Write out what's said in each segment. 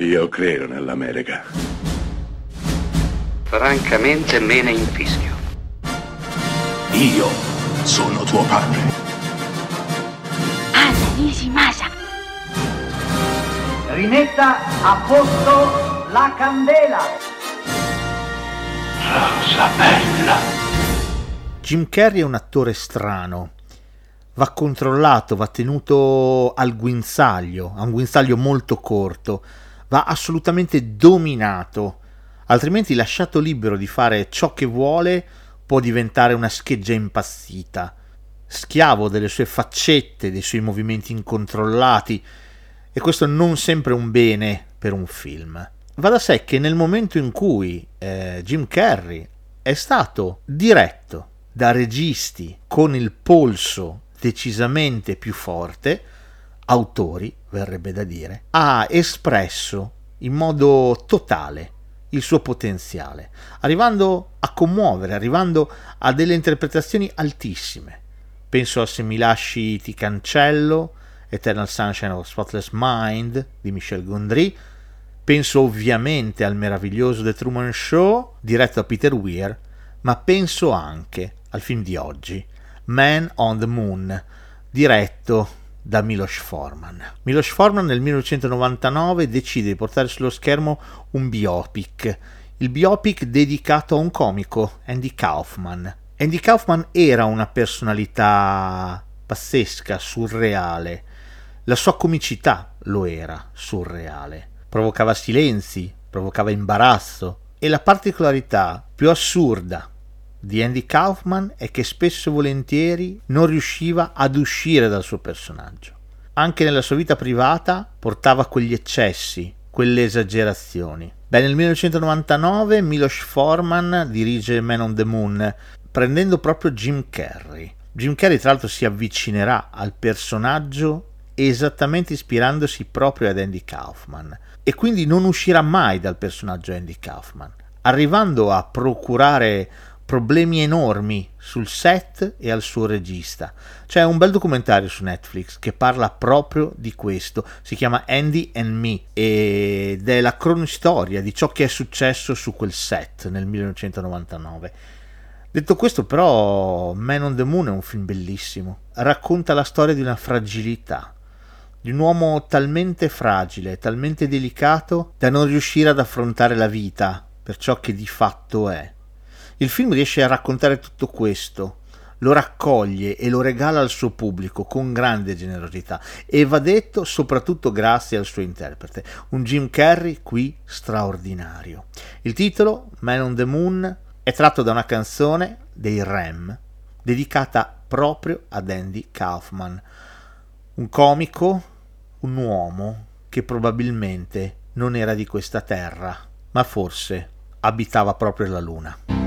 Io credo nell'America. Francamente me ne infischio. Io sono tuo padre. Anna Nishimasa. Rimetta a posto la candela. Rosa bella. Jim Carrey è un attore strano. Va controllato, va tenuto al guinzaglio, a un guinzaglio molto corto, va assolutamente dominato, altrimenti lasciato libero di fare ciò che vuole può diventare una scheggia impazzita, schiavo delle sue faccette, dei suoi movimenti incontrollati, e questo non sempre un bene per un film. Va da sé che nel momento in cui eh, Jim Carrey è stato diretto da registi con il polso decisamente più forte, autori, verrebbe da dire, ha espresso in modo totale il suo potenziale, arrivando a commuovere, arrivando a delle interpretazioni altissime. Penso a Se mi lasci ti cancello, Eternal Sunshine of Spotless Mind di Michel Gondry, penso ovviamente al meraviglioso The Truman Show diretto da Peter Weir, ma penso anche al film di oggi, Man on the Moon, diretto da Milos Forman. Milos Forman nel 1999 decide di portare sullo schermo un biopic, il biopic dedicato a un comico, Andy Kaufman. Andy Kaufman era una personalità pazzesca, surreale. La sua comicità lo era, surreale. Provocava silenzi, provocava imbarazzo e la particolarità più assurda di Andy Kaufman è che spesso e volentieri non riusciva ad uscire dal suo personaggio. Anche nella sua vita privata portava quegli eccessi, quelle esagerazioni. Beh, nel 1999 Milos Forman dirige Man on the Moon, prendendo proprio Jim Carrey. Jim Carrey tra l'altro si avvicinerà al personaggio esattamente ispirandosi proprio ad Andy Kaufman e quindi non uscirà mai dal personaggio Andy Kaufman, arrivando a procurare problemi enormi sul set e al suo regista. C'è un bel documentario su Netflix che parla proprio di questo, si chiama Andy and Me ed è la cronistoria di ciò che è successo su quel set nel 1999. Detto questo però Man on the Moon è un film bellissimo, racconta la storia di una fragilità, di un uomo talmente fragile, talmente delicato da non riuscire ad affrontare la vita per ciò che di fatto è il film riesce a raccontare tutto questo, lo raccoglie e lo regala al suo pubblico con grande generosità e va detto soprattutto grazie al suo interprete, un Jim Carrey qui straordinario. Il titolo, Man on the Moon, è tratto da una canzone dei Rem dedicata proprio ad Andy Kaufman, un comico, un uomo che probabilmente non era di questa terra, ma forse abitava proprio la luna.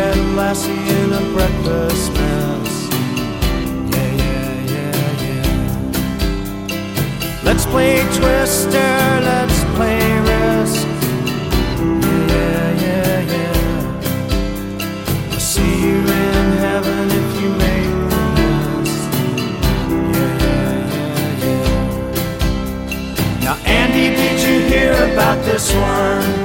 red lassie in a breakfast mess. Yeah, yeah, yeah, yeah. Let's play Twister, let's play Risk. Yeah, yeah, yeah. I'll see you in heaven if you make the list. Yeah, yeah, yeah, yeah. Now, Andy, did you hear about this one?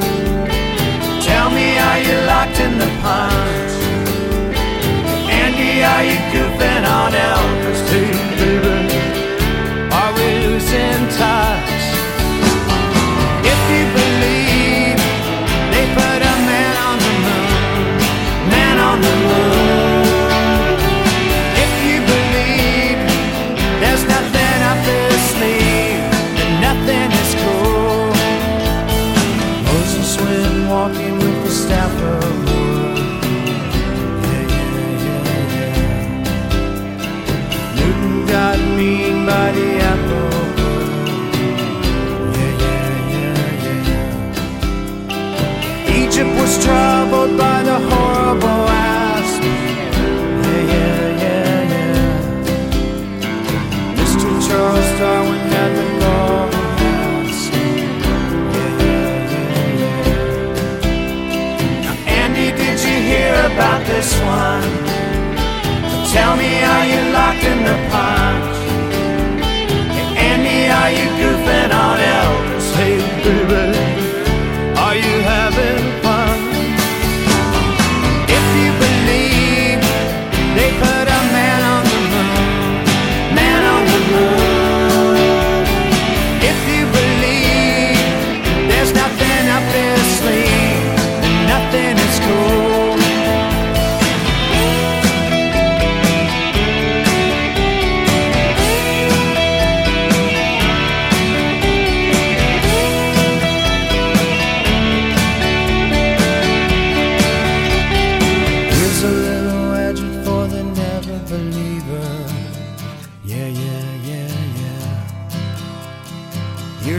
This one? Tell me, are you locked in the punch?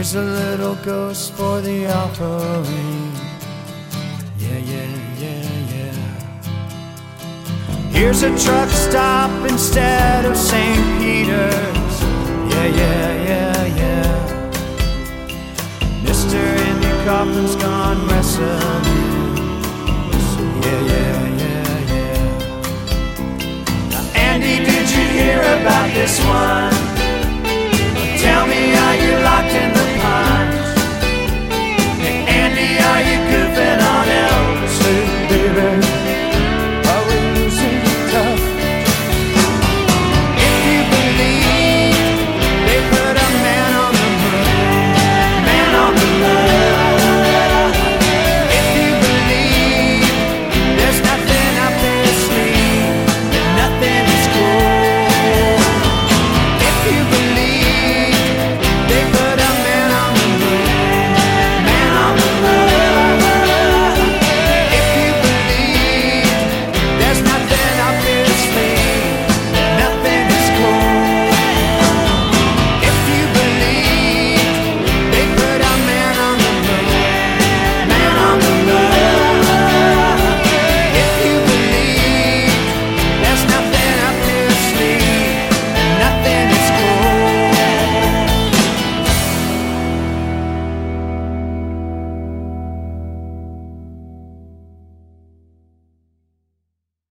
Here's a little ghost for the offering. Yeah, yeah, yeah, yeah. Here's a truck stop instead of St. Peter's. Yeah, yeah, yeah, yeah. Mr. Andy Kaufman's gone wrestling. Yeah, yeah, yeah, yeah. Now, Andy, did you hear about this one?